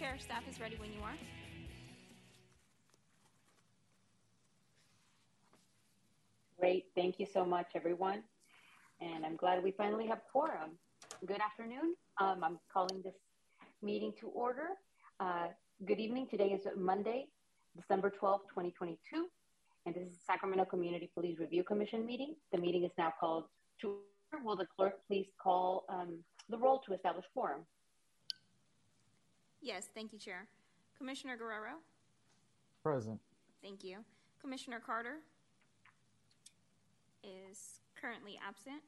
Chair, staff is ready when you are. Great. Thank you so much, everyone. And I'm glad we finally have quorum. Good afternoon. Um, I'm calling this meeting to order. Uh, good evening. Today is Monday, December 12th, 2022. And this is Sacramento Community Police Review Commission meeting. The meeting is now called to order. Will the clerk please call um, the roll to establish quorum? Yes, thank you, Chair. Commissioner Guerrero? Present. Thank you. Commissioner Carter is currently absent.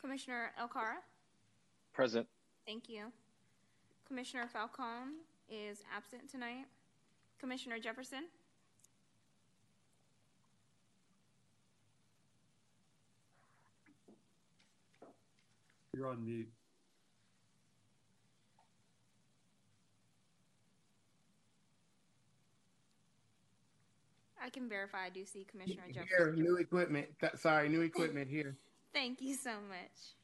Commissioner Elcara? Present. Thank you. Commissioner Falcone is absent tonight. Commissioner Jefferson? You're on mute. I can verify I do see Commissioner Here, Jefferson. new equipment. Th- Sorry, new equipment here. Thank you so much.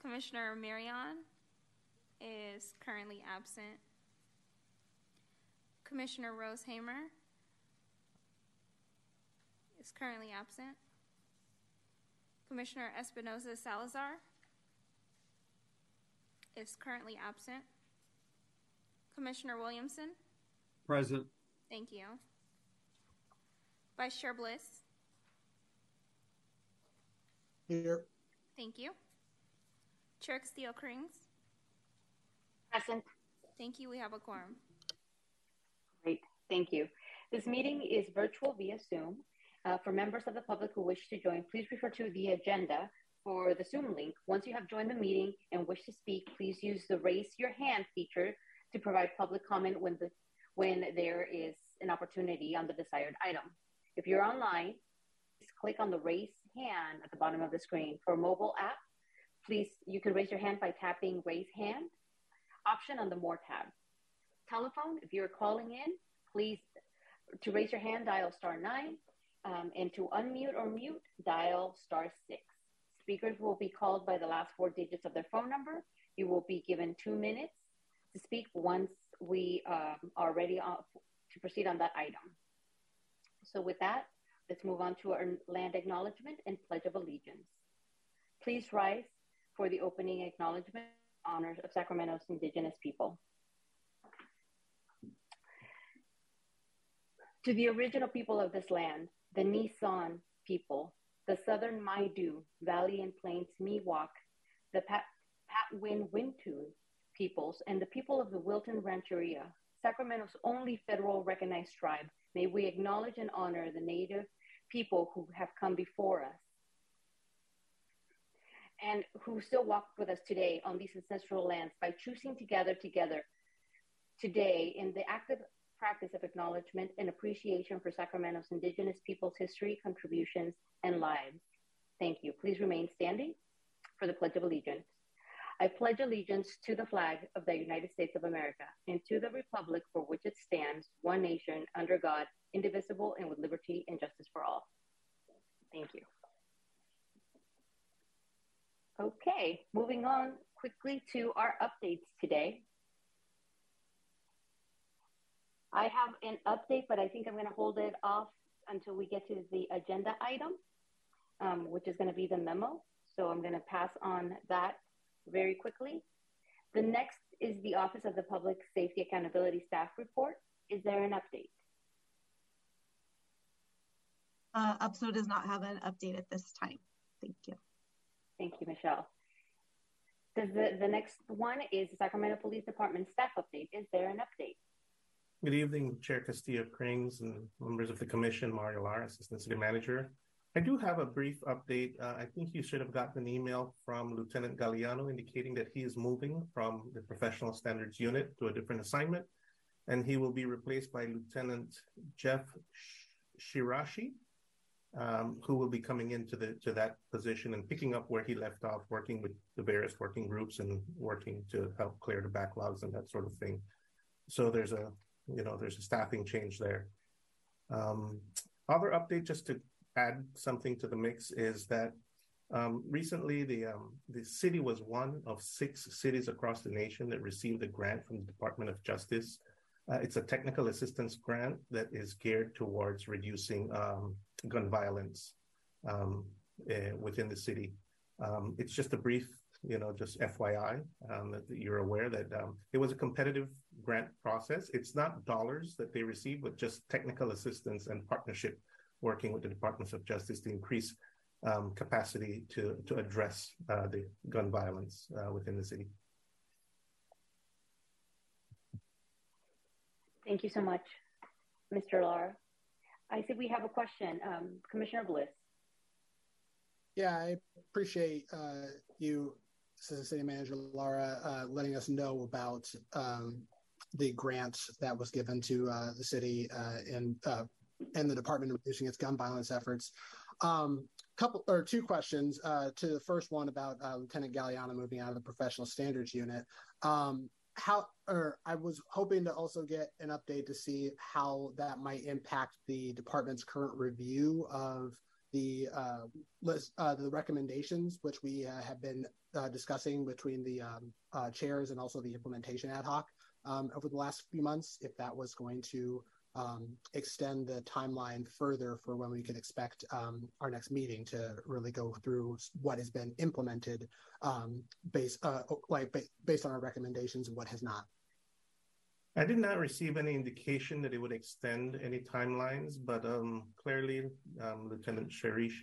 Commissioner Marion is currently absent. Commissioner Rose Hamer is currently absent. Commissioner Espinosa Salazar is currently absent. Commissioner Williamson, Present. thank you. Vice Chair Bliss, Here. thank you. Chair Castillo Krings, Present. thank you. We have a quorum. Great. Thank you. This meeting is virtual via Zoom. Uh, for members of the public who wish to join, please refer to the agenda for the Zoom link. Once you have joined the meeting and wish to speak, please use the raise your hand feature to provide public comment when, the, when there is an opportunity on the desired item. If you're online, please click on the raise hand at the bottom of the screen. For mobile app, please, you can raise your hand by tapping raise hand option on the more tab. Telephone, if you're calling in, please, to raise your hand, dial star nine. Um, and to unmute or mute, dial star six. Speakers will be called by the last four digits of their phone number. You will be given two minutes to speak once we um, are ready to proceed on that item. So with that, let's move on to our land acknowledgement and pledge of allegiance. Please rise for the opening acknowledgement honors of Sacramento's indigenous people. To the original people of this land, the Nisenan people, the Southern Maidu, Valley and Plains Miwok, the Pat- Patwin Wintu peoples, and the people of the Wilton Rancheria, Sacramento's only federal recognized tribe, may we acknowledge and honor the native people who have come before us and who still walk with us today on these ancestral lands by choosing to gather together today in the active practice of acknowledgement and appreciation for Sacramento's indigenous people's history, contributions, and lives. Thank you. Please remain standing for the Pledge of Allegiance. I pledge allegiance to the flag of the United States of America and to the republic for which it stands, one nation, under God, indivisible, and with liberty and justice for all. Thank you. Okay, moving on quickly to our updates today. I have an update, but I think I'm going to hold it off until we get to the agenda item, um, which is going to be the memo. So I'm going to pass on that very quickly. The next is the Office of the Public Safety Accountability Staff Report. Is there an update? Uh, OPSA does not have an update at this time. Thank you. Thank you, Michelle. Does the, the next one is the Sacramento Police Department staff update. Is there an update? Good evening, Chair Castillo Krings and members of the Commission, Mario Lara, Assistant City Manager. I do have a brief update. Uh, I think you should have gotten an email from Lieutenant Galliano indicating that he is moving from the Professional Standards Unit to a different assignment, and he will be replaced by Lieutenant Jeff Shirashi, um, who will be coming into the to that position and picking up where he left off, working with the various working groups and working to help clear the backlogs and that sort of thing. So there's a you know there's a staffing change there. Um, other update, just to add something to the mix, is that Um, recently, the um, the city was one of six cities across the nation that received a grant from the Department of Justice. Uh, it's a technical assistance grant that is geared towards reducing um, gun violence uh, within the city. Um, it's just a brief, you know, just FYI um, that you're aware that it was a competitive grant process. It's not dollars that they received, but just technical assistance and partnership working with the Departments of Justice to increase um, capacity to, to address uh, the gun violence uh, within the city. Thank you so much, Mr. Lara. I see we have a question. Um, Commissioner Bliss. Yeah, I appreciate uh, you, Assistant City Manager Lara, uh, letting us know about um, the grants that was given to uh, the city uh, and uh, the department reducing its gun violence efforts. Um, couple or two questions. Uh, to the first one about Lieutenant Galliano moving out of the professional standards unit. Um, how or I was hoping to also get an update to see how that might impact the department's current review of the uh, list, uh, the recommendations, which we uh, have been uh, discussing between the um, uh, chairs and also the implementation ad hoc um, over the last few months. If that was going to extend the timeline further for when we can expect um, our next meeting to really go through what has been implemented um, based uh, like based on our recommendations and what has not. I did not receive any indication that it would extend any timelines, but um, clearly, um, Lieutenant Shirashi,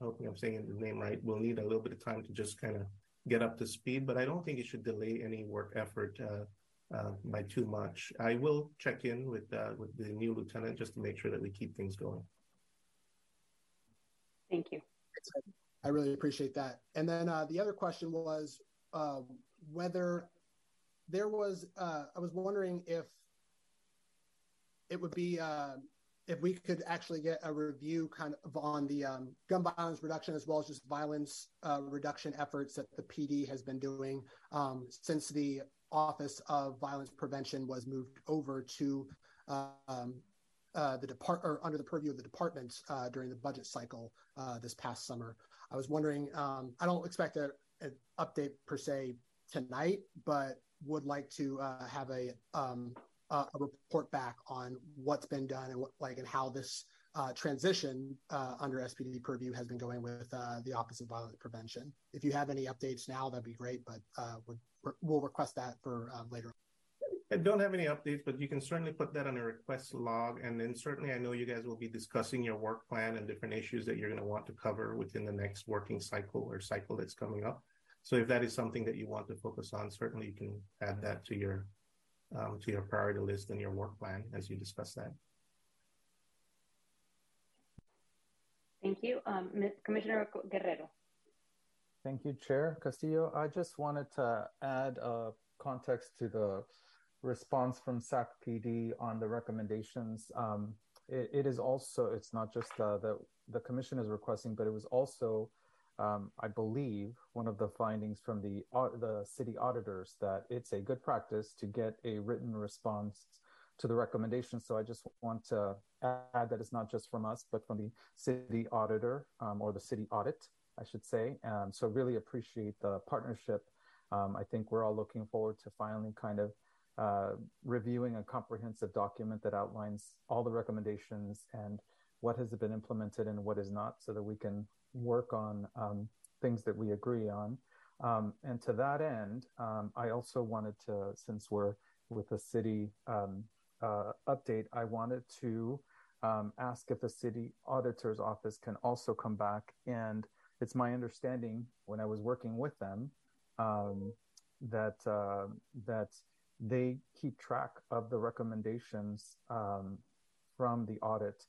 I hope I'm saying the name right, will need a little bit of time to just kind of get up to speed. But I don't think it should delay any work effort uh, uh, by too much. I will check in with uh, with the new lieutenant just to make sure that we keep things going. Thank you. I really appreciate that. And then uh, the other question was uh, whether there was. Uh, I was wondering if it would be uh, if we could actually get a review kind of on the um, gun violence reduction as well as just violence reduction efforts that the PD has been doing um, since the Office of Violence Prevention was moved over to um, uh, the depart or under the purview of the department uh, during the budget cycle uh, this past summer. I was wondering. Um, I don't expect an update per se tonight, but would like to uh, have a um, a report back on what's been done and what like and how this uh, transition uh, under SPD purview has been going with the Office of Violence Prevention. If you have any updates now, that'd be great. But would we'll request that for um, later. I don't have any updates, but you can certainly put that on a request log. And then certainly I know you guys will be discussing your work plan and different issues that you're going to want to cover within the next working cycle or cycle that's coming up. So if that is something that you want to focus on, certainly you can add that to your um, to your priority list and your work plan as you discuss that. Thank you. Um, Commissioner Guerrero. Thank you, Chair Castillo. I just wanted to add a context to the response from SAC PD on the recommendations. Um, it, it is also, it's not just uh, the, the commission is requesting, but it was also, um, I believe, one of the findings from the, uh, the city auditors that it's a good practice to get a written response to the recommendations. So I just want to add that it's not just from us, but from the city auditor um, or the city audit. I should say. Um, so really appreciate the partnership. Um, I think we're all looking forward to finally kind of uh, reviewing a comprehensive document that outlines all the recommendations and what has been implemented and what is not, so that we can work on um, things that we agree on. Um, and to that end, um, I also wanted to, since we're with the city um, uh, update, I wanted to ask if the city auditor's office can also come back and it's my understanding when I was working with them um, that uh, that they keep track of the recommendations um, from the audit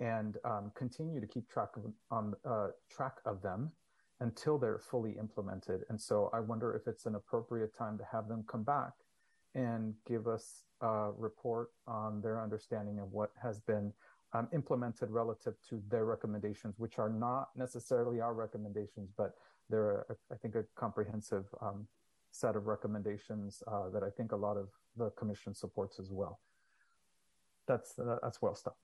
and um, continue to keep track of um, uh, track of them until they're fully implemented. And so I wonder if it's an appropriate time to have them come back and give us a report on their understanding of what has been um, implemented relative to their recommendations, which are not necessarily our recommendations, but they're, a, I think, a comprehensive um, set of recommendations uh, that I think a lot of the commission supports as well. That's uh, that's well stop.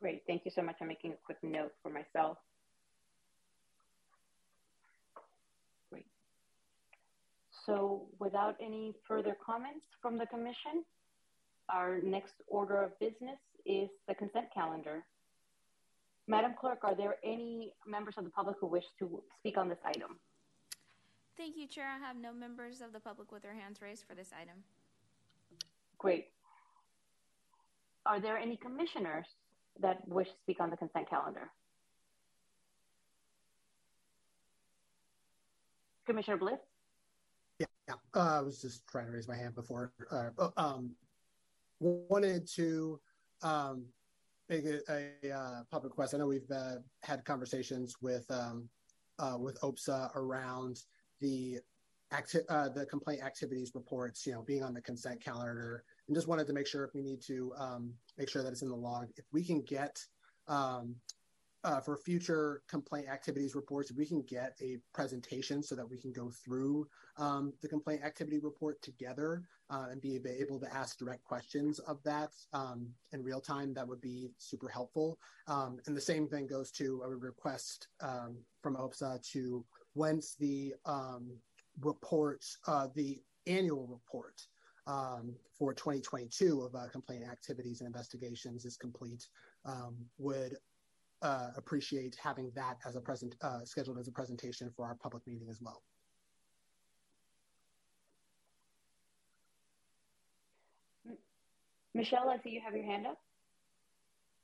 Great, thank you so much. I'm making a quick note for myself. So without any further comments from the commission, our next order of business is the consent calendar. Madam Clerk, are there any members of the public who wish to speak on this item? Thank you, Chair. I have no members of the public with their hands raised for this item. Great. Are there any commissioners that wish to speak on the consent calendar? Commissioner Bliss? Yeah. Uh, I was just trying to raise my hand before. Uh, oh, um, wanted to um, make a, a uh, public request. I know we've uh, had conversations with um, uh, with OPSA around the acti- uh, the complaint activities reports, you know, being on the consent calendar, and just wanted to make sure if we need to um, make sure that it's in the log. If we can get um, uh, for future complaint activities reports, we can get a presentation so that we can go through um, the complaint activity report together uh, and be able to ask direct questions of that um, in real time, that would be super helpful. Um, and the same thing goes to a request um, from OPSA to once the um, report, uh, the annual report um, for 2022 of uh, complaint activities and investigations is complete, um, would uh, appreciate having that as a present uh, scheduled as a presentation for our public meeting as well. Michelle, I see you have your hand up.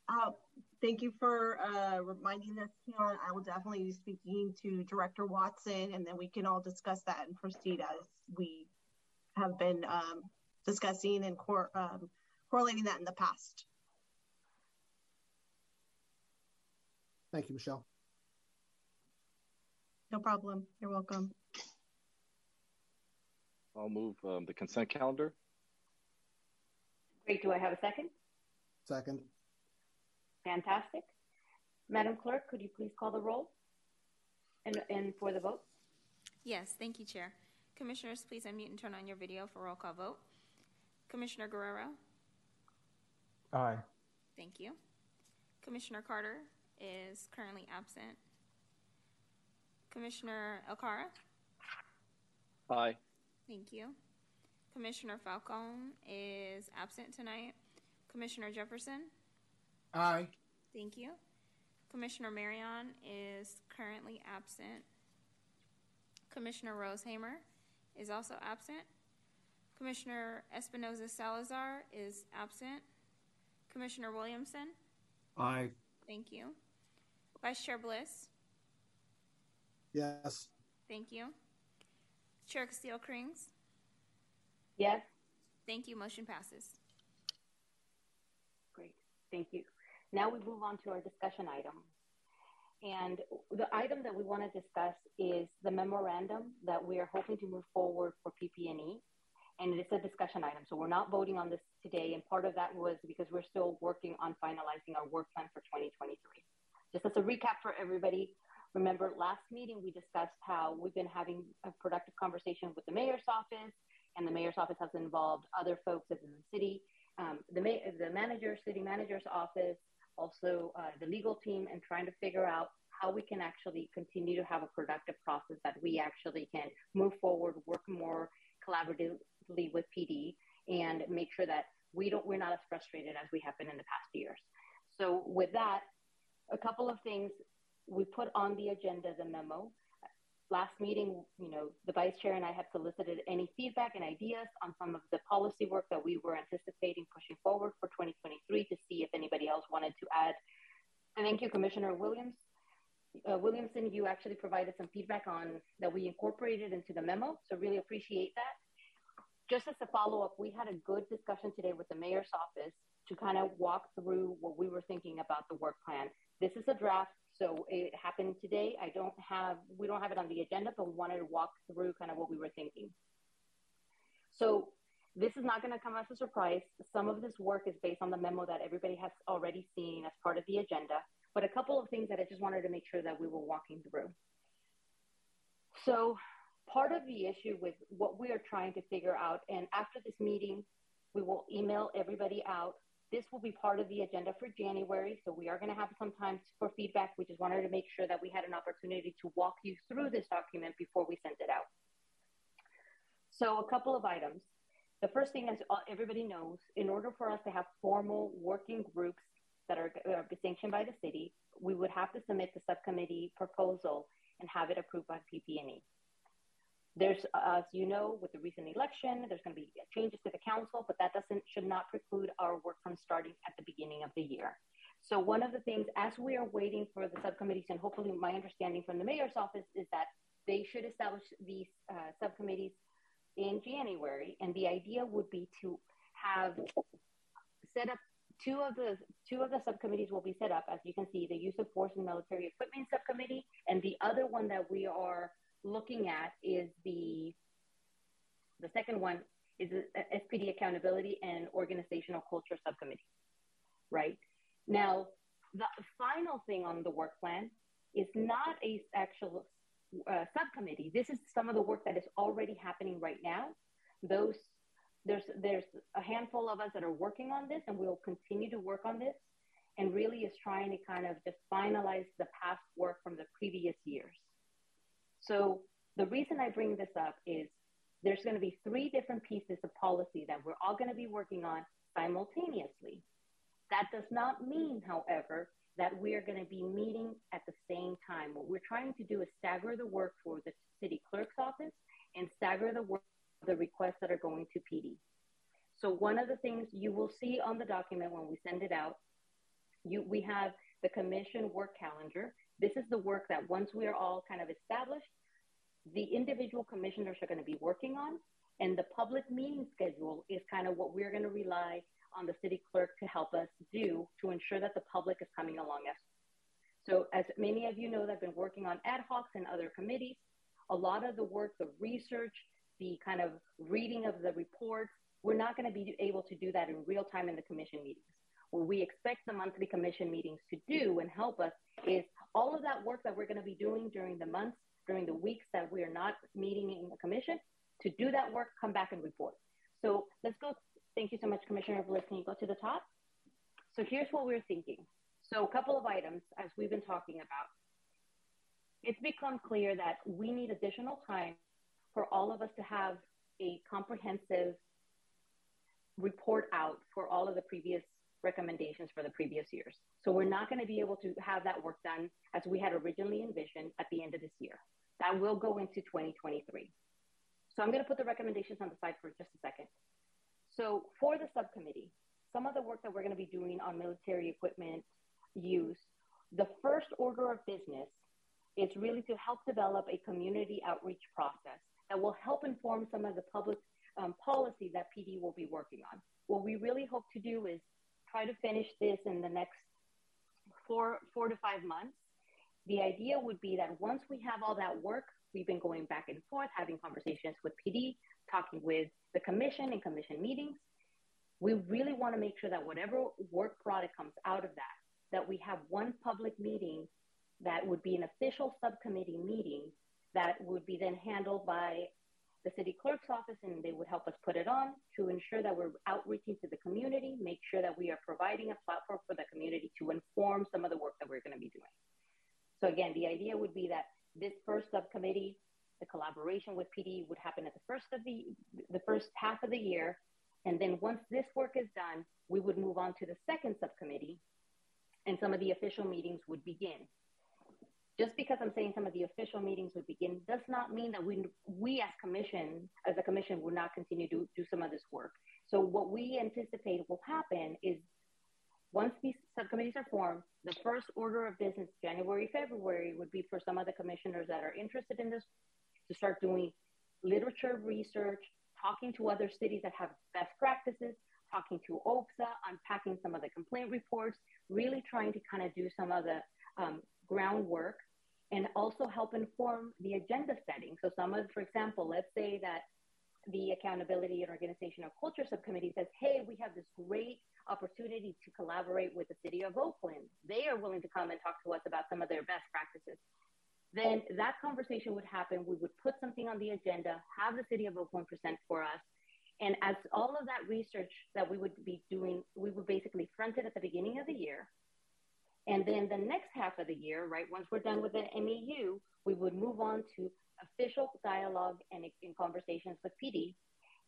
Uh, thank you for uh, reminding us, Keon. I will definitely be speaking to Director Watson, and then we can all discuss that and proceed as we have been um, discussing and cor- um, correlating that in the past. Thank you, Michelle. No problem. You're welcome. I'll move um, the consent calendar. Great. Do I have a second? Second. Fantastic. Madam Clerk, could you please call the roll and, and for the vote? Yes, thank you, Chair. Commissioners, please unmute and turn on your video for roll call vote. Commissioner Guerrero? Aye. Thank you. Commissioner Carter is currently absent. Commissioner Elcara? Aye. Thank you. Commissioner Falcone is absent tonight. Commissioner Jefferson? Aye. Thank you. Commissioner Marion is currently absent. Commissioner Rose Hamer is also absent. Commissioner Espinoza Salazar is absent. Commissioner Williamson? Aye. Thank you. Vice Chair Bliss? Yes. Thank you. Chair Castillo Krings? Yes. Thank you. Motion passes. Great. Thank you. Now we move on to our discussion item. And the item that we want to discuss is the memorandum that we are hoping to move forward for PP&E. And it's a discussion item. So we're not voting on this today. And part of that was because we're still working on finalizing our work plan for 2023. Just as a recap for everybody, remember last meeting we discussed how we've been having a productive conversation with the mayor's office, and the mayor's office has involved other folks in the city, um, the, ma- the manager, city manager's office, also uh, the legal team, and trying to figure out how we can actually continue to have a productive process that we actually can move forward, work more collaboratively with PD, and make sure that we don't we're not as frustrated as we have been in the past years. So with that, a couple of things we put on the agenda the memo last meeting, you know, the vice chair and I had solicited any feedback and ideas on some of the policy work that we were anticipating pushing forward for 2023 to see if anybody else wanted to add. And thank you, Commissioner Williams. Uh, Williamson, you actually provided some feedback on that we incorporated into the memo, so really appreciate that. Just as a follow up, we had a good discussion today with the mayor's office to kind of walk through what we were thinking about the work plan. This is a draft so it happened today. I don't have, we don't have it on the agenda, but wanted to walk through kind of what we were thinking. So this is not going to come as a surprise. Some of this work is based on the memo that everybody has already seen as part of the agenda, but a couple of things that I just wanted to make sure that we were walking through. So part of the issue with what we are trying to figure out, and after this meeting, we will email everybody out this will be part of the agenda for January. So we are going to have some time for feedback. We just wanted to make sure that we had an opportunity to walk you through this document before we sent it out. So a couple of items. The first thing, as everybody knows, in order for us to have formal working groups that are, are sanctioned by the city, we would have to submit the subcommittee proposal and have it approved by PP&E. There's, as you know, with the recent election, there's going to be changes to the council, but that doesn't should not preclude our work from starting at the beginning of the year. So one of the things, as we are waiting for the subcommittees, and hopefully my understanding from the mayor's office is that they should establish these uh, subcommittees in January, and the idea would be to have set up two of the two of the subcommittees will be set up, as you can see, the use of force and military equipment subcommittee, and the other one that we are looking at is the the second one is SPD accountability and organizational culture subcommittee. Right now, the final thing on the work plan is not a actual uh, subcommittee. This is some of the work that is already happening right now. Those there's there's a handful of us that are working on this, and we'll continue to work on this. And really is trying to kind of just finalize the past work from the previous years. So the reason I bring this up is there's going to be three different pieces of policy that we're all going to be working on simultaneously. That does not mean, however, that we are going to be meeting at the same time. What we're trying to do is stagger the work for the city clerk's office and stagger the work the requests that are going to PD. So one of the things you will see on the document when we send it out, you, we have the commission work calendar. This is the work that once we are all kind of established, the individual commissioners are going to be working on. And the public meeting schedule is kind of what we're going to rely on the city clerk to help us do to ensure that the public is coming along as. So as many of you know that have been working on ad hocs and other committees, a lot of the work, the research, the kind of reading of the reports, we're not going to be able to do that in real time in the commission meetings. What we expect the monthly commission meetings to do and help us is all of that work that we're going to be doing during the months during the weeks that we are not meeting in the commission to do that work, come back and report. So let's go. Thank you so much, Commissioner Bliss. Can you go to the top? So here's what we're thinking. So a couple of items as we've been talking about. It's become clear that we need additional time for all of us to have a comprehensive report out for all of the previous recommendations for the previous years. So we're not going to be able to have that work done as we had originally envisioned at the end of this year. That will go into 2023. So I'm going to put the recommendations on the side for just a second. So for the subcommittee, some of the work that we're going to be doing on military equipment use, the first order of business is really to help develop a community outreach process that will help inform some of the public um, policy that PD will be working on. What we really hope to do is try to finish this in the next four, four to five months. The idea would be that once we have all that work, we've been going back and forth, having conversations with PD, talking with the commission and commission meetings. We really want to make sure that whatever work product comes out of that, that we have one public meeting that would be an official subcommittee meeting that would be then handled by the city clerk's office and they would help us put it on to ensure that we're outreaching to the community, make sure that we are providing a platform for the community to inform some of the work that we're going to be doing. So again, the idea would be that this first subcommittee, the collaboration with PD would happen at the first of the the first half of the year. And then once this work is done, we would move on to the second subcommittee and some of the official meetings would begin just because I'm saying some of the official meetings would begin does not mean that we, we as commission, as a commission, will not continue to do some of this work. So what we anticipate will happen is once these subcommittees are formed, the first order of business, January, February, would be for some of the commissioners that are interested in this to start doing literature research, talking to other cities that have best practices, talking to OPSA, unpacking some of the complaint reports, really trying to kind of do some of the um, groundwork and also help inform the agenda setting. So some of, for example, let's say that the accountability and organizational culture subcommittee says, hey, we have this great opportunity to collaborate with the city of Oakland. They are willing to come and talk to us about some of their best practices. Then that conversation would happen. We would put something on the agenda, have the city of Oakland present for us. And as all of that research that we would be doing, we would basically front it at the beginning of the year, right? Once we're done with the MEU, we would move on to official dialogue and in conversations with PD.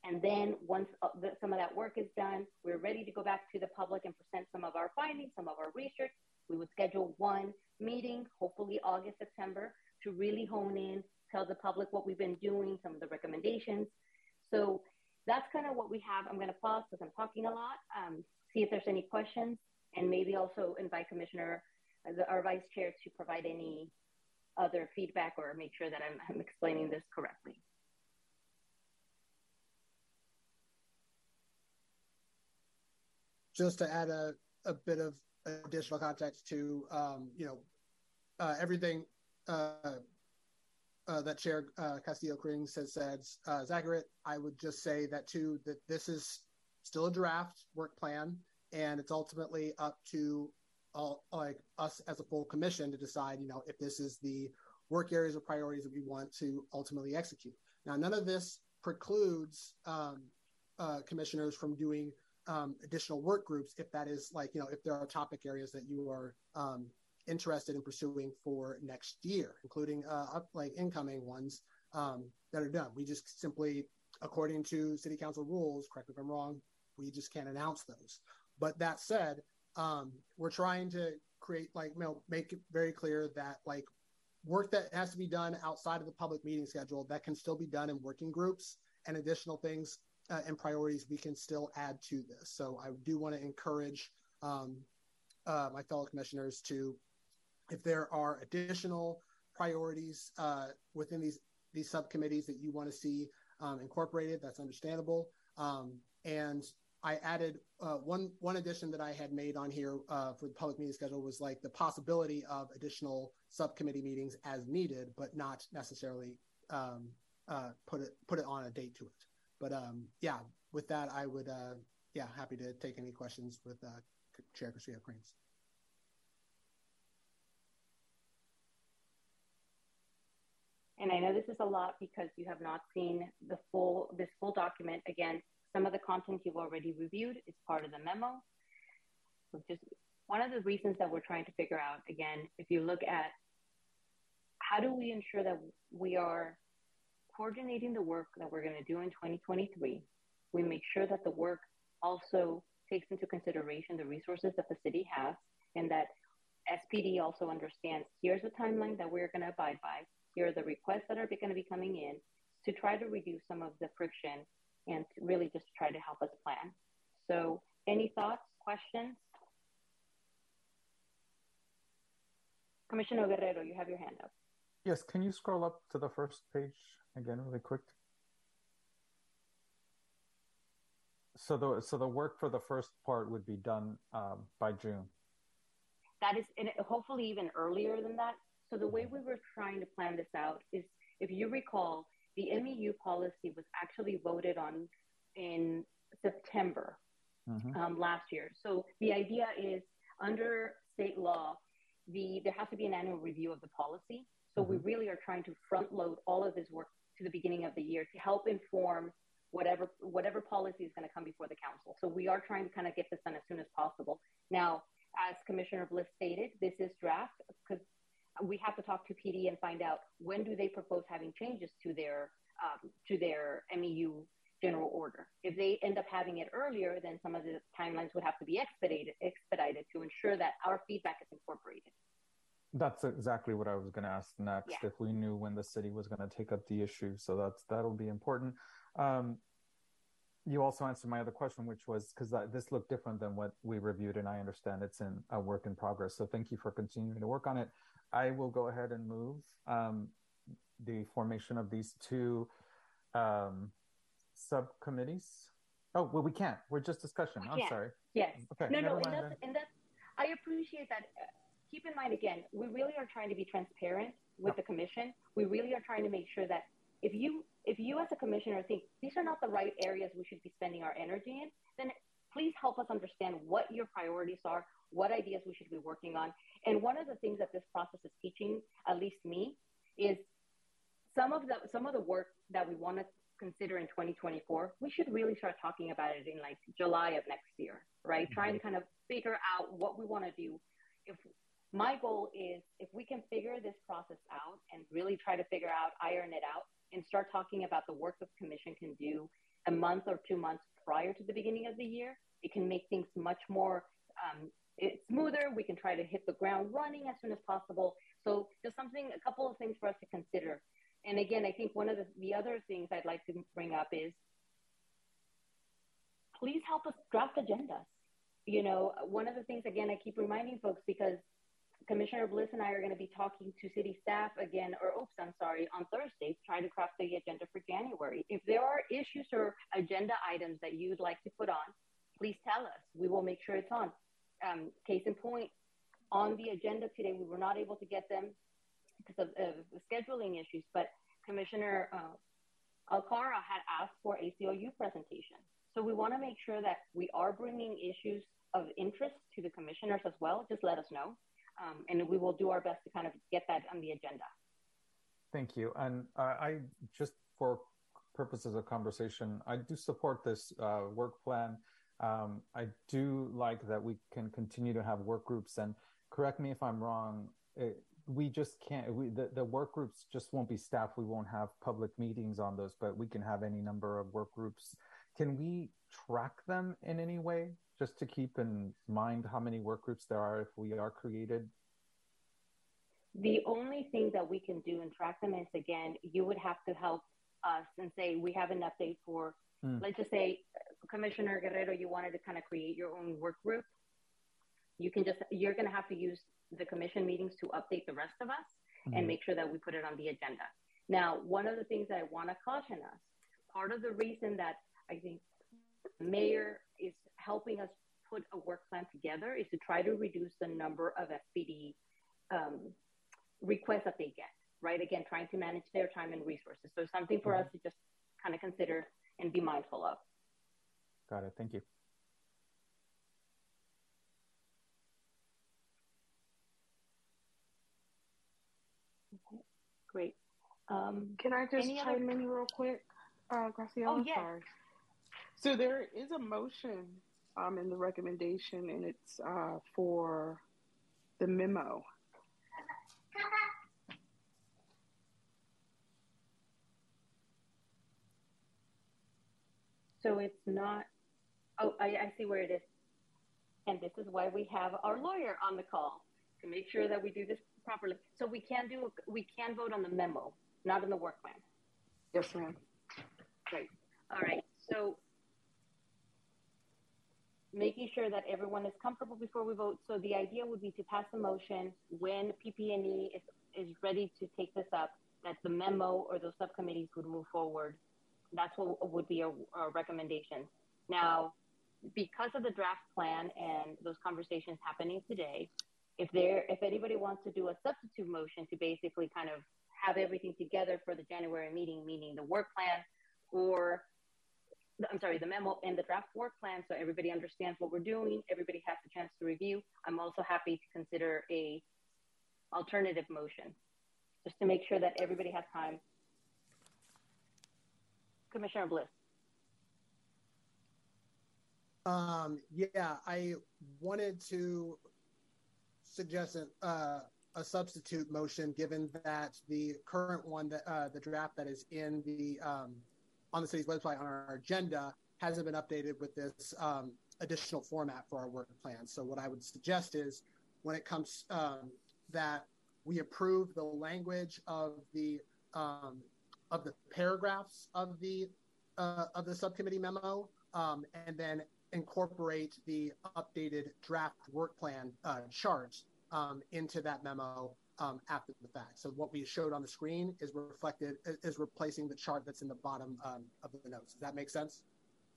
And then once uh, the, some of that work is done, we're ready to go back to the public and present some of our findings, some of our research. We would schedule one meeting, hopefully August, September, to really hone in, tell the public what we've been doing, some of the recommendations. So that's kind of what we have. I'm going to pause because I'm talking a lot, um, see if there's any questions, and maybe also invite Commissioner, uh, the, our Vice Chair, to provide any other feedback or make sure that I'm, I'm explaining this correctly. Just to add a, a bit of additional context to, um, you know, uh, everything uh, uh, that Chair uh, Castillo Krings has said uh, is. I would just say that too that this is still a draft work plan, and it's ultimately up to all like us as a full commission to decide, you know, if this is the work areas or priorities that we want to ultimately execute. Now, none of this precludes um, uh, commissioners from doing um, additional work groups if that is like, you know, if there are topic areas that you are um, interested in pursuing for next year, including uh, up, like incoming ones um, that are done. We just simply, according to city council rules, correct me if I'm wrong, we just can't announce those. But that said, um, we're trying to create like you know, make it very clear that like work that has to be done outside of the public meeting schedule that can still be done in working groups and additional things uh, and priorities we can still add to this. So I do want to encourage um, uh, my fellow commissioners to if there are additional priorities uh, within these these subcommittees that you want to see um, incorporated, that's understandable. Um, and I added uh, one one addition that I had made on here uh, for the public meeting schedule was like the possibility of additional subcommittee meetings as needed, but not necessarily um, uh, put it put it on a date to it. But um, yeah, with that, I would uh, yeah happy to take any questions with uh, Chair Castillo Krings. And I know this is a lot because you have not seen the full this full document. Again, some of the content you've already reviewed is part of the memo. So just one of the reasons that we're trying to figure out, again, if you look at how do we ensure that we are coordinating the work that we're going to do in 2023, we make sure that the work also takes into consideration the resources that the city has and that SPD also understands here's the timeline that we're going to abide by here are the requests that are going to be coming in to try to reduce some of the friction and really just try to help us plan. So, any thoughts, questions? Commissioner Guerrero, you have your hand up. Yes, can you scroll up to the first page again, really quick? So the so the work for the first part would be done um, by June. That is, and hopefully even earlier than that. So the way we were trying to plan this out is, if you recall, the MEU policy was actually voted on in September mm-hmm. um, last year. So the idea is, under state law, the there has to be an annual review of the policy. So mm-hmm. we really are trying to front load all of this work to the beginning of the year to help inform whatever whatever policy is going to come before the council. So we are trying to kind of get this done as soon as possible. Now, as Commissioner Bliss stated, this is draft because we have to talk to PD and find out when do they propose having changes to their um, to their MEU general order. If they end up having it earlier, then some of the timelines would have to be expedited expedited to ensure that our feedback is incorporated. That's exactly what I was going to ask next. Yeah. If we knew when the city was going to take up the issue, so that's that'll be important. Um, you also answered my other question, which was because this looked different than what we reviewed, and I understand it's in a work in progress. So thank you for continuing to work on it. I will go ahead and move um, the formation of these two um, subcommittees. Oh, well, we can't. We're just discussion. I'm yeah. sorry. Yes. Okay. No, no, and that's, and that's, I appreciate that. Uh, keep in mind, again, we really are trying to be transparent with the commission. We really are trying to make sure that if you, if you as a commissioner think these are not the right areas we should be spending our energy in, then please help us understand what your priorities are, what ideas we should be working on. And one of the things that this process is teaching, at least me, is some of the some of the work that we want to consider in 2024, we should really start talking about it in like July of next year, right? Mm-hmm. Trying to kind of figure out what we want to do. If my goal is if we can figure this process out and really try to figure out, iron it out, and start talking about the work the commission can do a month or two months prior to the beginning of the year, it can make things much more um, smoother. We can try to hit the ground running as soon as possible. So just something, a couple of things for us to consider. And again, I think one of the, the other things I'd like to bring up is please help us draft agendas. You know, one of the things, again, I keep reminding folks because Commissioner Bliss and I are going to be talking to city staff again, or oops, I'm sorry, on Thursday, trying to craft the agenda for January. If there are issues or agenda items that you'd like to put on, please tell us. We will make sure it's on. Um, case in point, on the agenda today, we were not able to get them because of, of scheduling issues, but Commissioner uh, Alcara had asked for ACLU presentation. So we want to make sure that we are bringing issues of interest to the commissioners as well. Just let us know. Um, and we will do our best to kind of get that on the agenda. Thank you. And uh, I just for purposes of conversation, I do support this uh, work plan. Um, I do like that we can continue to have work groups. And correct me if I'm wrong. It, we just can't. We, the, the work groups just won't be staffed. We won't have public meetings on those, but we can have any number of work groups. Can we track them in any way? Just to keep in mind how many work groups there are if we are created? The only thing that we can do and track them is again, you would have to help us and say we have an update for, mm. let's just say, Commissioner Guerrero, you wanted to kind of create your own work group. You can just, you're going to have to use the commission meetings to update the rest of us mm-hmm. and make sure that we put it on the agenda. Now, one of the things that I want to caution us, part of the reason that I think mayor is helping us put a work plan together is to try to reduce the number of SPD um, requests that they get, right? Again, trying to manage their time and resources. So something for mm-hmm. us to just kind of consider and be mindful of. Got it. Thank you. Okay. Great. Um, Can I just chime other... in real quick, uh, Graciela? Oh, yes. Sorry. So there is a motion um, in the recommendation, and it's uh, for the memo. So it's not, oh, I, I see where it is. And this is why we have our lawyer on the call to make sure that we do this properly. So we can do, we can vote on the memo, not on the work plan. Yes, ma'am. Great. All right. So making sure that everyone is comfortable before we vote. So the idea would be to pass a motion when PP&E is, is ready to take this up, that the memo or those subcommittees would move forward. That's what would be a recommendation. Now, because of the draft plan and those conversations happening today, if there, if anybody wants to do a substitute motion to basically kind of have everything together for the January meeting, meaning the work plan or I'm sorry, the memo and the draft work plan so everybody understands what we're doing, everybody has a chance to review. I'm also happy to consider a alternative motion just to make sure that everybody has time. Commissioner Bliss. Um, yeah, I wanted to suggest a, uh, a substitute motion given that the current one that uh, the draft that is in the um, on the city's website on our agenda hasn't been updated with this um, additional format for our work plan. So what I would suggest is when it comes um, that we approve the language of the um, of the paragraphs of the uh, of the subcommittee memo, um, and then incorporate the updated draft work plan uh, chart um, into that memo after the fact. So what we showed on the screen is reflected is replacing the chart that's in the bottom um, of the notes. Does that make sense?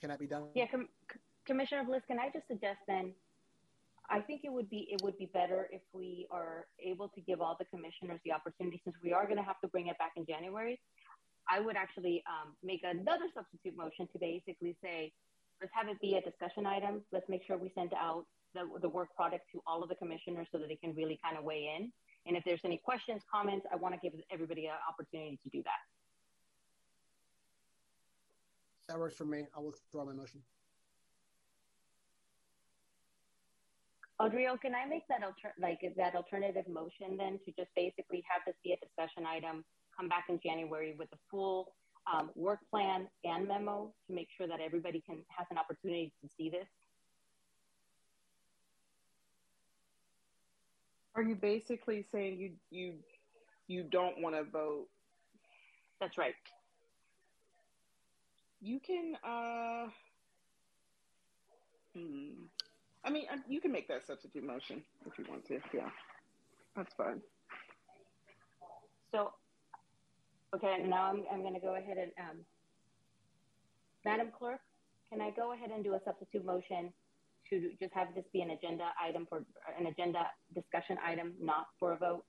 Can that be done? Yeah, Com- Commissioner Bliss, can I just suggest then? I think it would be it would be better if we are able to give all the commissioners the opportunity, since we are going to have to bring it back in January. I would actually um, make another substitute motion to basically say, let's have it be a discussion item. Let's make sure we send out the, the work product to all of the commissioners so that they can really kind of weigh in. And if there's any questions, comments, I want to give everybody an opportunity to do that. That works for me. I'll withdraw my motion. Adriel, can I make that alter- like that alternative motion then to just basically have this be a discussion item, come back in January with a full um, work plan and memo to make sure that everybody can has an opportunity to see this? Are you basically saying you you you don't want to vote? That's right. You can. uh hmm. I mean, uh, you can make that substitute motion if you want to. Yeah, that's fine. So, okay, now I'm, I'm going to go ahead and, um, Madam Clerk, can I go ahead and do a substitute motion to just have this be an agenda item for an agenda discussion item, not for a vote?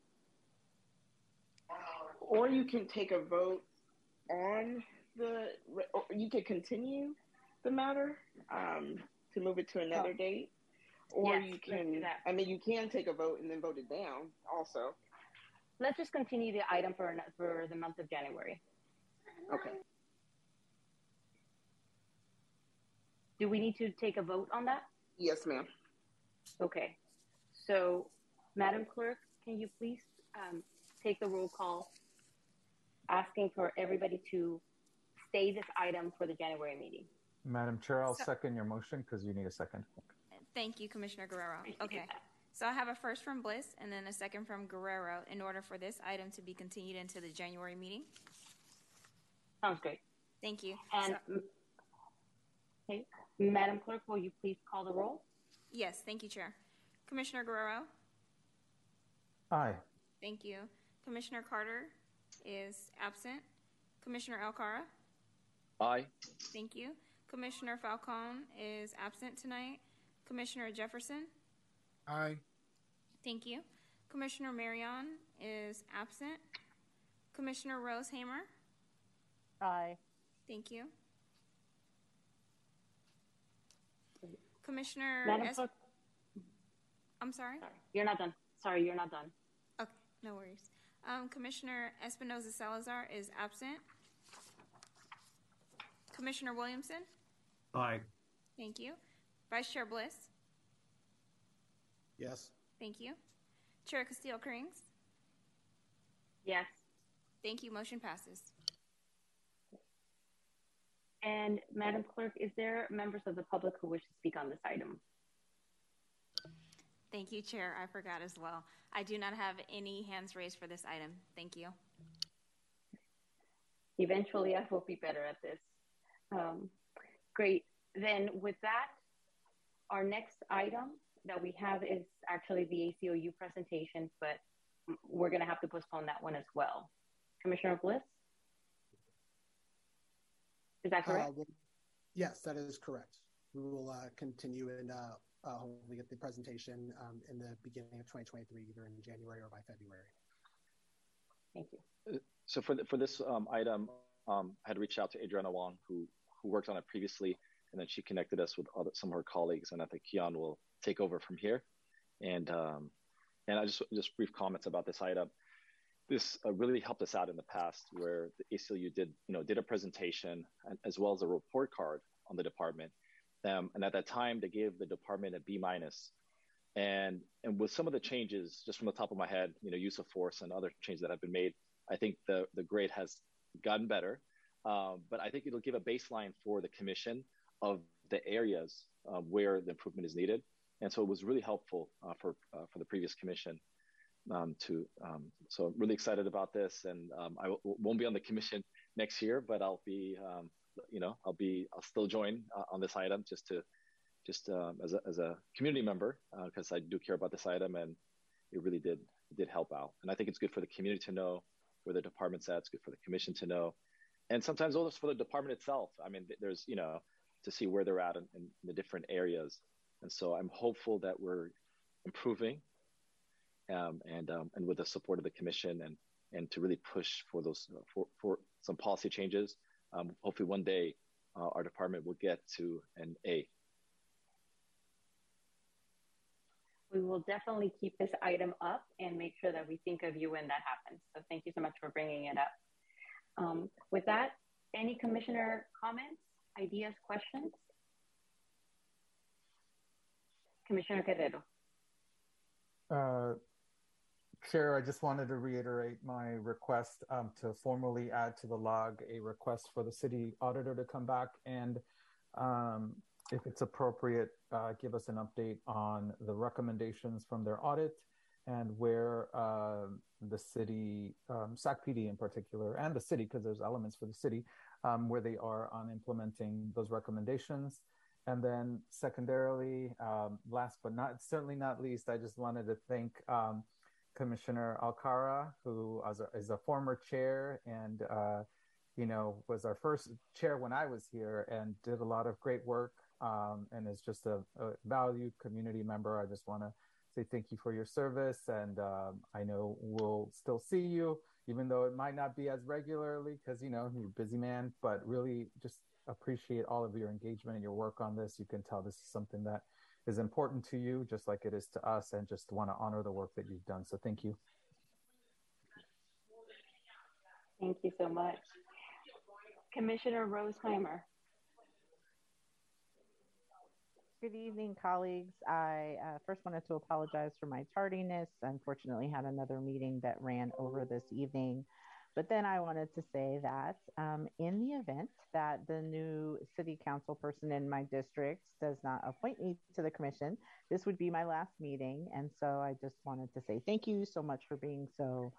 Or you can take a vote on the, or you could continue the matter um, to move it to another Oh. date. Or Yes, you can. I mean, you can take a vote and then vote it down also. Let's just continue the item for, for the month of January. Okay. Do we need to take a vote on that? Yes, ma'am. Okay. So, Madam Clerk, can you please um, take the roll call asking for everybody to stay this item for the January meeting? Madam Chair, I'll So- second your motion because you need a second. Thank you, Commissioner Guerrero. Okay. So I have a first from Bliss and then a second from Guerrero in order for this item to be continued into the January meeting. Sounds great. Thank you. And, So- okay, Madam Clerk, will you please call the roll? yes, thank you, Chair. Commissioner Guerrero, Aye. thank you. Commissioner Carter is absent. Commissioner Alcara, Aye. thank you. Commissioner Falcone is absent tonight. Commissioner Jefferson, Aye. thank you. Commissioner Marion is absent. Commissioner Rosehammer? Aye. thank you. Commissioner, Madam Es- Clerk, I'm sorry. sorry, you're not done. Sorry, you're not done. Okay, no worries. Um, Commissioner Espinoza Salazar is absent. Commissioner Williamson, Aye. thank you. Vice Chair Bliss, Yes. thank you. Chair Castillo Krings, Yes. thank you. Motion passes. And Madam Clerk, is there members of the public who wish to speak on this item? Thank you, Chair. I forgot as well. I do not have any hands raised for this item. Thank you. Eventually, I will be better at this. Um, great. Then, with that, our next item that we have is actually the ACLU presentation, but we're going to have to postpone that one as well. Commissioner Bliss? Is that correct? Uh, well, yes, that is correct. We will uh, continue and uh, uh, hopefully get the presentation um, in the beginning of 2023, either in January or by February. Thank you. So for, the, for this um, item, um, I had reached out to Adriana Wong, who, who worked on it previously, and then she connected us with other, some of her colleagues, and I think Kian will take over from here. And, um, and I just, just brief comments about this item. This uh, really helped us out in the past where the ACLU did, you know, did a presentation and, as well as a report card on the department. Um, and at that time, they gave the department a B minus. And, and with some of the changes, just from the top of my head, you know, use of force and other changes that have been made, I think the, the grade has gotten better. Um, but I think it'll give a baseline for the commission of the areas uh, where the improvement is needed. And so it was really helpful uh, for, uh, for the previous commission um, to, um, so I'm really excited about this and um, I w- won't be on the commission next year, but I'll be, um, you know, I'll be, I'll still join uh, on this item just to, just um, as, a, as a community member, because I do care about this item and it really did, did help out. And I think it's good for the community to know where the department's at. It's good for the commission to know. And sometimes also for the department itself. I mean, there's, you know, to see where they're at in, in the different areas. And so I'm hopeful that we're improving um, and, um, and with the support of the commission and, and to really push for those, uh, for, for some policy changes. Um, hopefully one day uh, our department will get to an A. We will definitely keep this item up and make sure that we think of you when that happens. So thank you so much for bringing it up. Um, with that, any commissioner comments, ideas, questions? Commissioner Guerrero. Uh, Chair, I just wanted to reiterate my request um, to formally add to the log a request for the city auditor to come back and, um, if it's appropriate, uh, give us an update on the recommendations from their audit and where uh, the city, um, SACPD in particular, and the city, because there's elements for the city, um, where they are on implementing those recommendations. And then, secondarily, um, last but not certainly not least, I just wanted to thank um, Commissioner Alcara, who is a, former chair and uh, you know was our first chair when I was here and did a lot of great work um, and is just a, a, valued community member. I just want to say thank you for your service, and um, I know we'll still see you, even though it might not be as regularly because you know you're a busy man. But really, just appreciate all of your engagement and your work on this. You can tell this is something that is important to you, just like it is to us, and just want to honor the work that you've done. So thank you. Thank you so much. Commissioner Roseheimer. Good evening, colleagues. I uh, first wanted to apologize for my tardiness. Unfortunately, had another meeting that ran over this evening. But then I wanted to say that um, in the event that the new city council person in my district does not appoint me to the commission, this would be my last meeting. And so I just wanted to say thank you so much for being so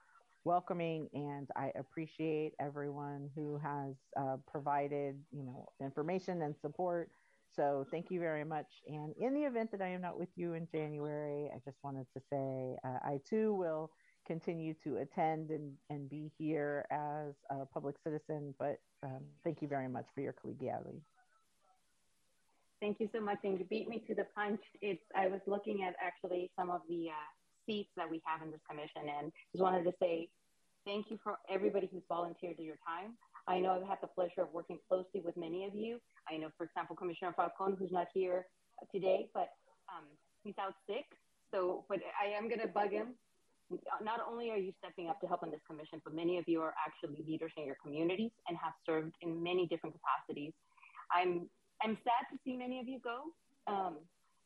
welcoming and I appreciate everyone who has uh, provided, you know, information and support. So thank you very much. And in the event that I am not with you in January, I just wanted to say uh, I too will continue to attend and, and be here as a public citizen. But um, thank you very much for your collegiality. Thank you so much. And you beat me to the punch. It's I was looking at actually some of the uh, seats that we have in this commission and just wanted to say thank you for everybody who's volunteered your time. I know I've had the pleasure of working closely with many of you. I know, for example, Commissioner Falcon, who's not here today, but um, he's out sick. So, but I am going to bug him not only are you stepping up to help on this commission, but many of you are actually leaders in your communities and have served in many different capacities. I'm I'm sad to see many of you go. Um,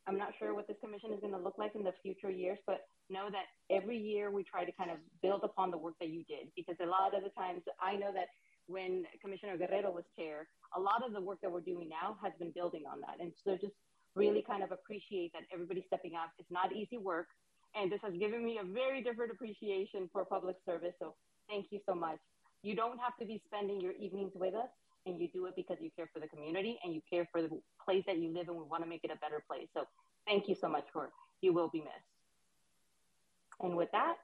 I'm not sure what this commission is going to look like in the future years, but know that every year we try to kind of build upon the work that you did because a lot of the times I know that when Commissioner Guerrero was chair, a lot of the work that we're doing now has been building on that. And so just really kind of appreciate that everybody's stepping up. It's not easy work and this has given me a very different appreciation for public service. So thank you so much. You don't have to be spending your evenings with us, and you do it because you care for the community and you care for the place that you live, and we want to make it a better place. So thank you so much for you will be missed. And with that,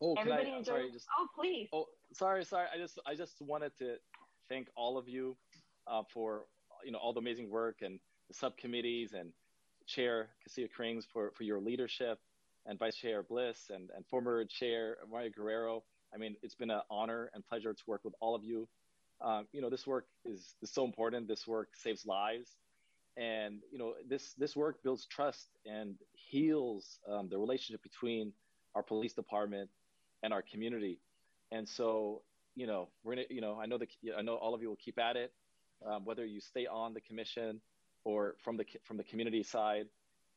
oh, everybody I, enjoy. Sorry, just, oh, please. Oh, sorry, sorry. I just I just wanted to thank all of you uh, for you know all the amazing work and the subcommittees and Chair Castillo Krings for for your leadership and Vice Chair Bliss and, and former Chair Mario Guerrero. I mean, it's been an honor and pleasure to work with all of you. Um, you know, this work is, is so important. This work saves lives. And, you know, this, this work builds trust and heals um, the relationship between our police department and our community. And so, you know, we're gonna, you know, I know the, I know all of you will keep at it, um, whether you stay on the commission or from the from the community side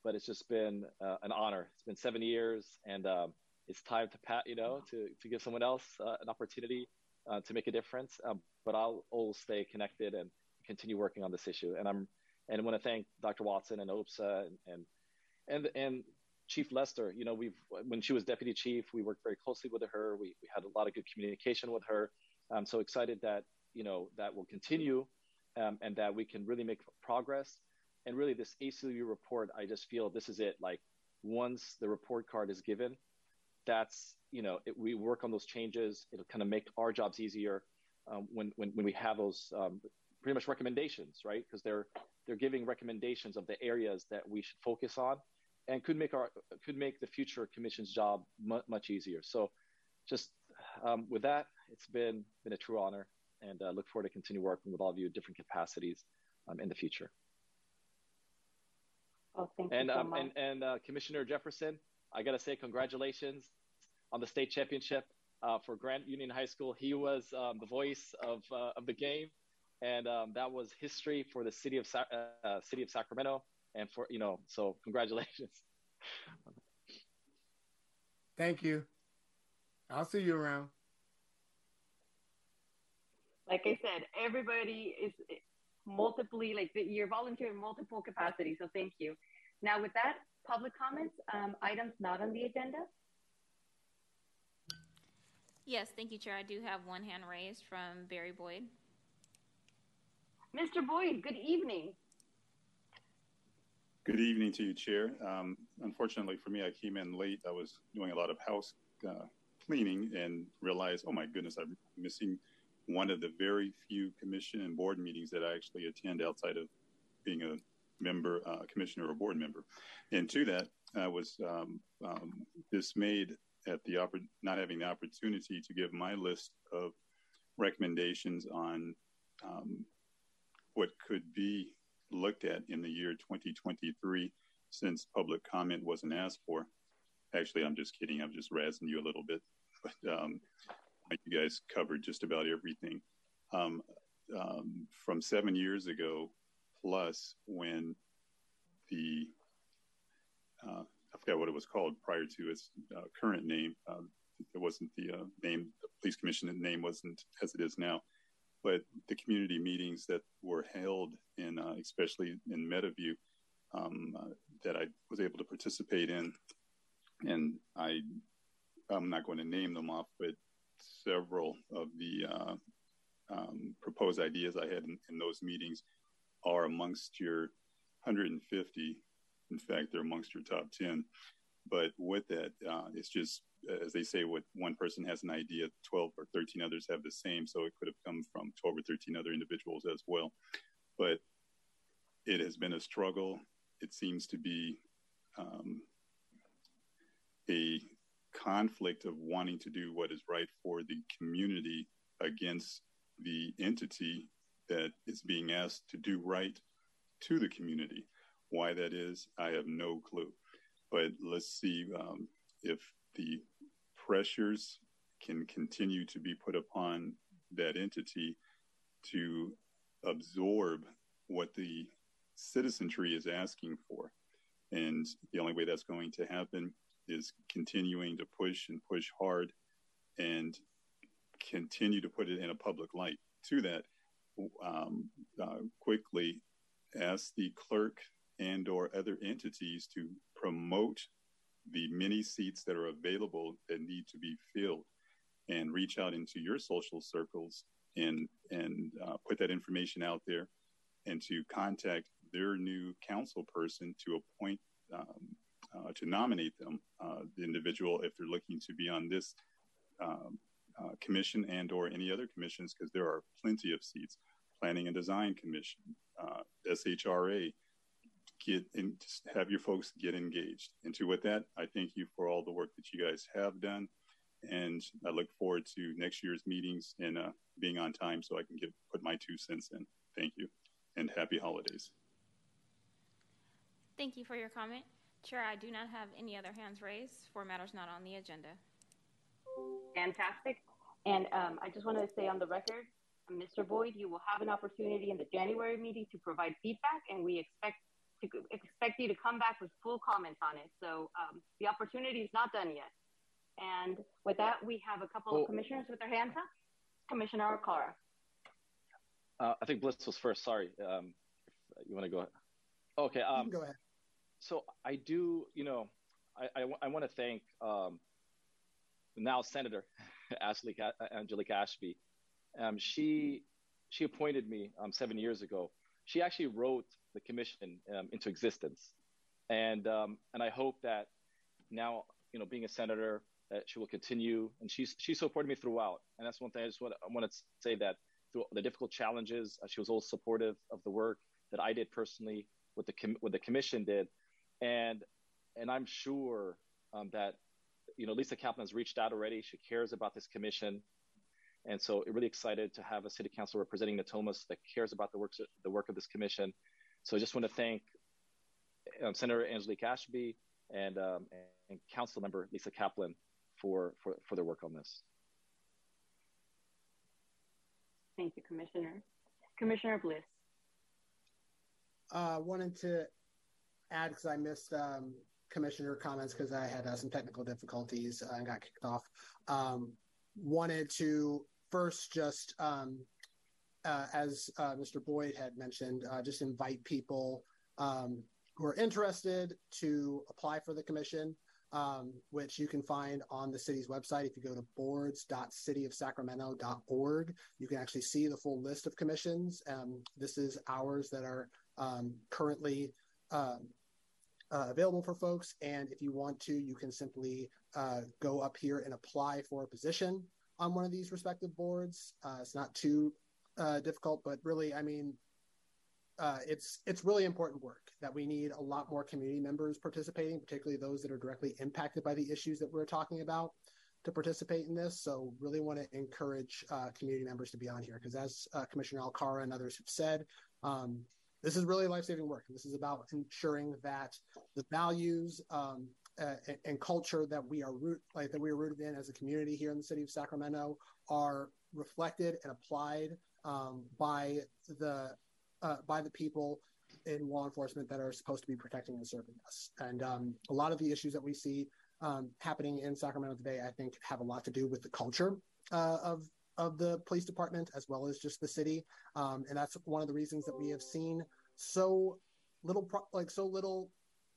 but it's just been uh, an honor. It's been seven years, and um, it's time to pat, you know, to to give someone else uh, an opportunity uh, to make a difference. Um, but I'll always stay connected and continue working on this issue. And I'm and I want to thank Dr. Watson and OPSA and and and, and Chief Lester. You know, we've when she was deputy chief, we worked very closely with her. We we had a lot of good communication with her. I'm so excited that you know that will continue, um, and that we can really make progress and really this ACLU report, I just feel this is it. Like once the report card is given, that's you know it, we work on those changes. It'll kind of make our jobs easier um, when, when when we have those um, pretty much recommendations, right? Because they're they're giving recommendations of the areas that we should focus on, and could make our could make the future commission's job mu- much easier. So, just um, with that, it's been been a true honor, and uh, look forward to continue working with all of you in different capacities um, in the future. Oh, thank and, you so um, much. And, and uh, Commissioner Jefferson, I got to say congratulations on the state championship uh, for Grant Union High School. He was um, the voice of, uh, of the game, and um, that was history for the city of Sa- uh, city of Sacramento. And for you know, so congratulations. Thank you. I'll see you around. Like I said, everybody is multiply, like you're volunteering multiple capacities, so thank you. Now with that, public comments, um, items not on the agenda? Yes, thank you, Chair. I do have one hand raised from Barry Boyd. Mr. Boyd, good evening. Good evening to you, Chair. Um, unfortunately for me, I came in late. I was doing a lot of house uh, cleaning and realized, oh my goodness, I'm missing one of the very few commission and board meetings that I actually attend outside of being a member, uh, commissioner, or board member. And to that, I was um, um, dismayed at the oppor- not having the opportunity to give my list of recommendations on um, what could be looked at in the year 2023 since public comment wasn't asked for. Actually, I'm just kidding. I'm just razzing you a little bit. But um, you guys covered just about everything. Um, um, from seven years ago plus when the, uh, I forgot what it was called prior to its uh, current name. Um, it wasn't the uh, name, the police commission name wasn't as it is now but the community meetings that were held in, uh, especially in Meadowview, um, uh, that I was able to participate in, and I, I'm not going to name them off, but several of the uh, um, proposed ideas I had in, in, those meetings are amongst your 150. In fact, they're amongst your top 10. But with that, uh, it's just as they say, what one person has an idea, 12 or 13 others have the same. So it could have come from 12 or 13 other individuals as well. But it has been a struggle. It seems to be um, a conflict of wanting to do what is right for the community against the entity that is being asked to do right to the community. Why that is, I have no clue. But let's see um, if the pressures can continue to be put upon that entity to absorb what the citizenry is asking for. And the only way that's going to happen is continuing to push and push hard and continue to put it in a public light. To that, um, uh, quickly ask the clerk and or other entities to promote the many seats that are available that need to be filled and reach out into your social circles and and uh, put that information out there and to contact their new council person to appoint um, to nominate them uh, the individual if they're looking to be on this um, uh, commission and or any other commissions because there are plenty of seats planning and design commission uh, SHRA get and have your folks get engaged. And to with that, I thank you for all the work that you guys have done. And I look forward to next year's meetings and uh, being on time so I can get put my two cents in. Thank you and happy holidays. Thank you for your comment. Chair, I do not have any other hands raised for matters not on the agenda. Fantastic. And um, I just want to say on the record, Mr. Boyd, you will have an opportunity in the January meeting to provide feedback, and we expect to expect you to come back with full comments on it. So um, the opportunity is not done yet. And with that, we have a couple well, of commissioners with their hands up. Commissioner Alcara. Uh, I think Bliss was first. Sorry. Um, you want to go ahead? Okay. Um, go ahead. So I do, you know, I, I, I want to thank um, now Senator Ashley Angelique Ashby. Um, she she appointed me um, seven years ago. She actually wrote the commission um, into existence. And um, and I hope that now, you know, being a senator, that she will continue. And she's she supported me throughout. And that's one thing I just want I want to say that through the difficult challenges, uh, she was always supportive of the work that I did personally, what the com- the commission did, and and I'm sure um, that you know Lisa Kaplan has reached out already. She cares about this commission. And so, really excited to have a city council representing Natomas that cares about the work the work of this commission, so I just want to thank um, Senator Angelique Ashby and, um, and Council Member Lisa Kaplan for, for, for their work on this. Thank you, Commissioner. Commissioner Bliss. I uh, wanted to add because I missed um, commissioner comments because I had uh, some technical difficulties and got kicked off. Um, wanted to first just, um, uh, as uh, Mr. Boyd had mentioned, uh, just invite people um, who are interested to apply for the commission, um, which you can find on the city's website. If you go to boards.cityofsacramento.org, you can actually see the full list of commissions. Um, this is ours that are um, currently uh, available for folks. And if you want to, you can simply uh, go up here and apply for a position on one of these respective boards. Uh, it's not too uh, difficult, but really, I mean, uh, it's it's really important work that we need a lot more community members participating, particularly those that are directly impacted by the issues that we're talking about to participate in this. So really want to encourage uh, community members to be on here because as Commissioner Alcara and others have said, um, this is really life-saving work. This is about ensuring that the values um, uh, and, and, culture that we are root like that we are rooted in as a community here in the city of Sacramento are reflected and applied um, by the uh, by the people in law enforcement that are supposed to be protecting and serving us. And um, a lot of the issues that we see um, happening in Sacramento today, I think, have a lot to do with the culture uh, of of the police department as well as just the city. Um, and that's one of the reasons that we have seen so little, pro- like so little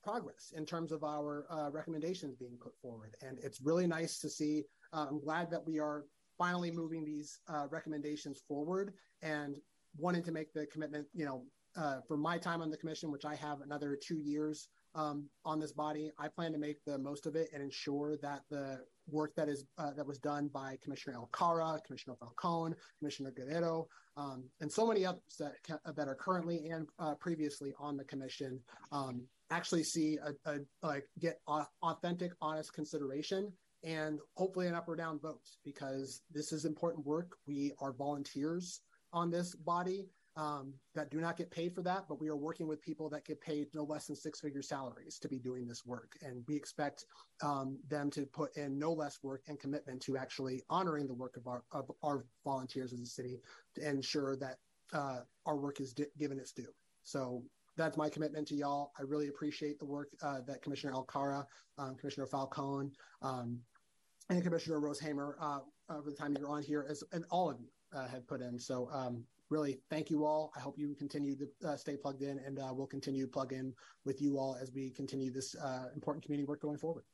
progress in terms of our uh, recommendations being put forward. And it's really nice to see. Uh, I'm glad that we are finally moving these uh, recommendations forward and wanting to make the commitment, you know, uh, for my time on the commission, which I have another two years um, on this body, I plan to make the most of it and ensure that the work that is uh, that was done by Commissioner Alcara, Commissioner Falcone, Commissioner Guerrero, um, and so many others that that are currently and uh, previously on the commission um, actually see a, a like get authentic, honest consideration and hopefully an up or down vote because this is important work. We are volunteers on this body that do not get paid for that, but we are working with people that get paid no less than six figure salaries to be doing this work. And we expect um, them to put in no less work and commitment to actually honoring the work of our, of our volunteers as a city to ensure that uh, our work is given its due. So that's my commitment to y'all. I really appreciate the work uh, that Commissioner Alcara, um, Commissioner Falcone, um, and Commissioner Rosehamer uh, over the time you're on here, as and all of you uh, have put in. So um, really, thank you all. I hope you continue to uh, stay plugged in, and uh, we'll continue to plug in with you all as we continue this uh, important community work going forward.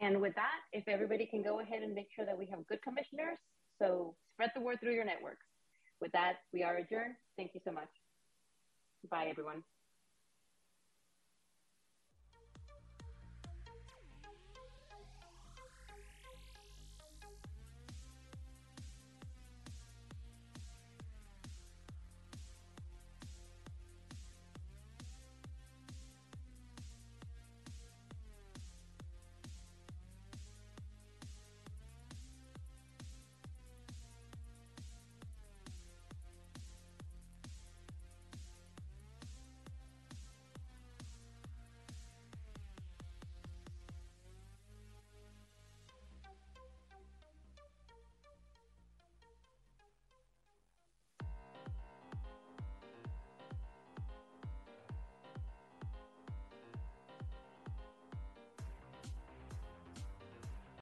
And with that, if everybody can go ahead and make sure that we have good commissioners, so spread the word through your networks. With that, we are adjourned. Thank you so much. Bye, everyone.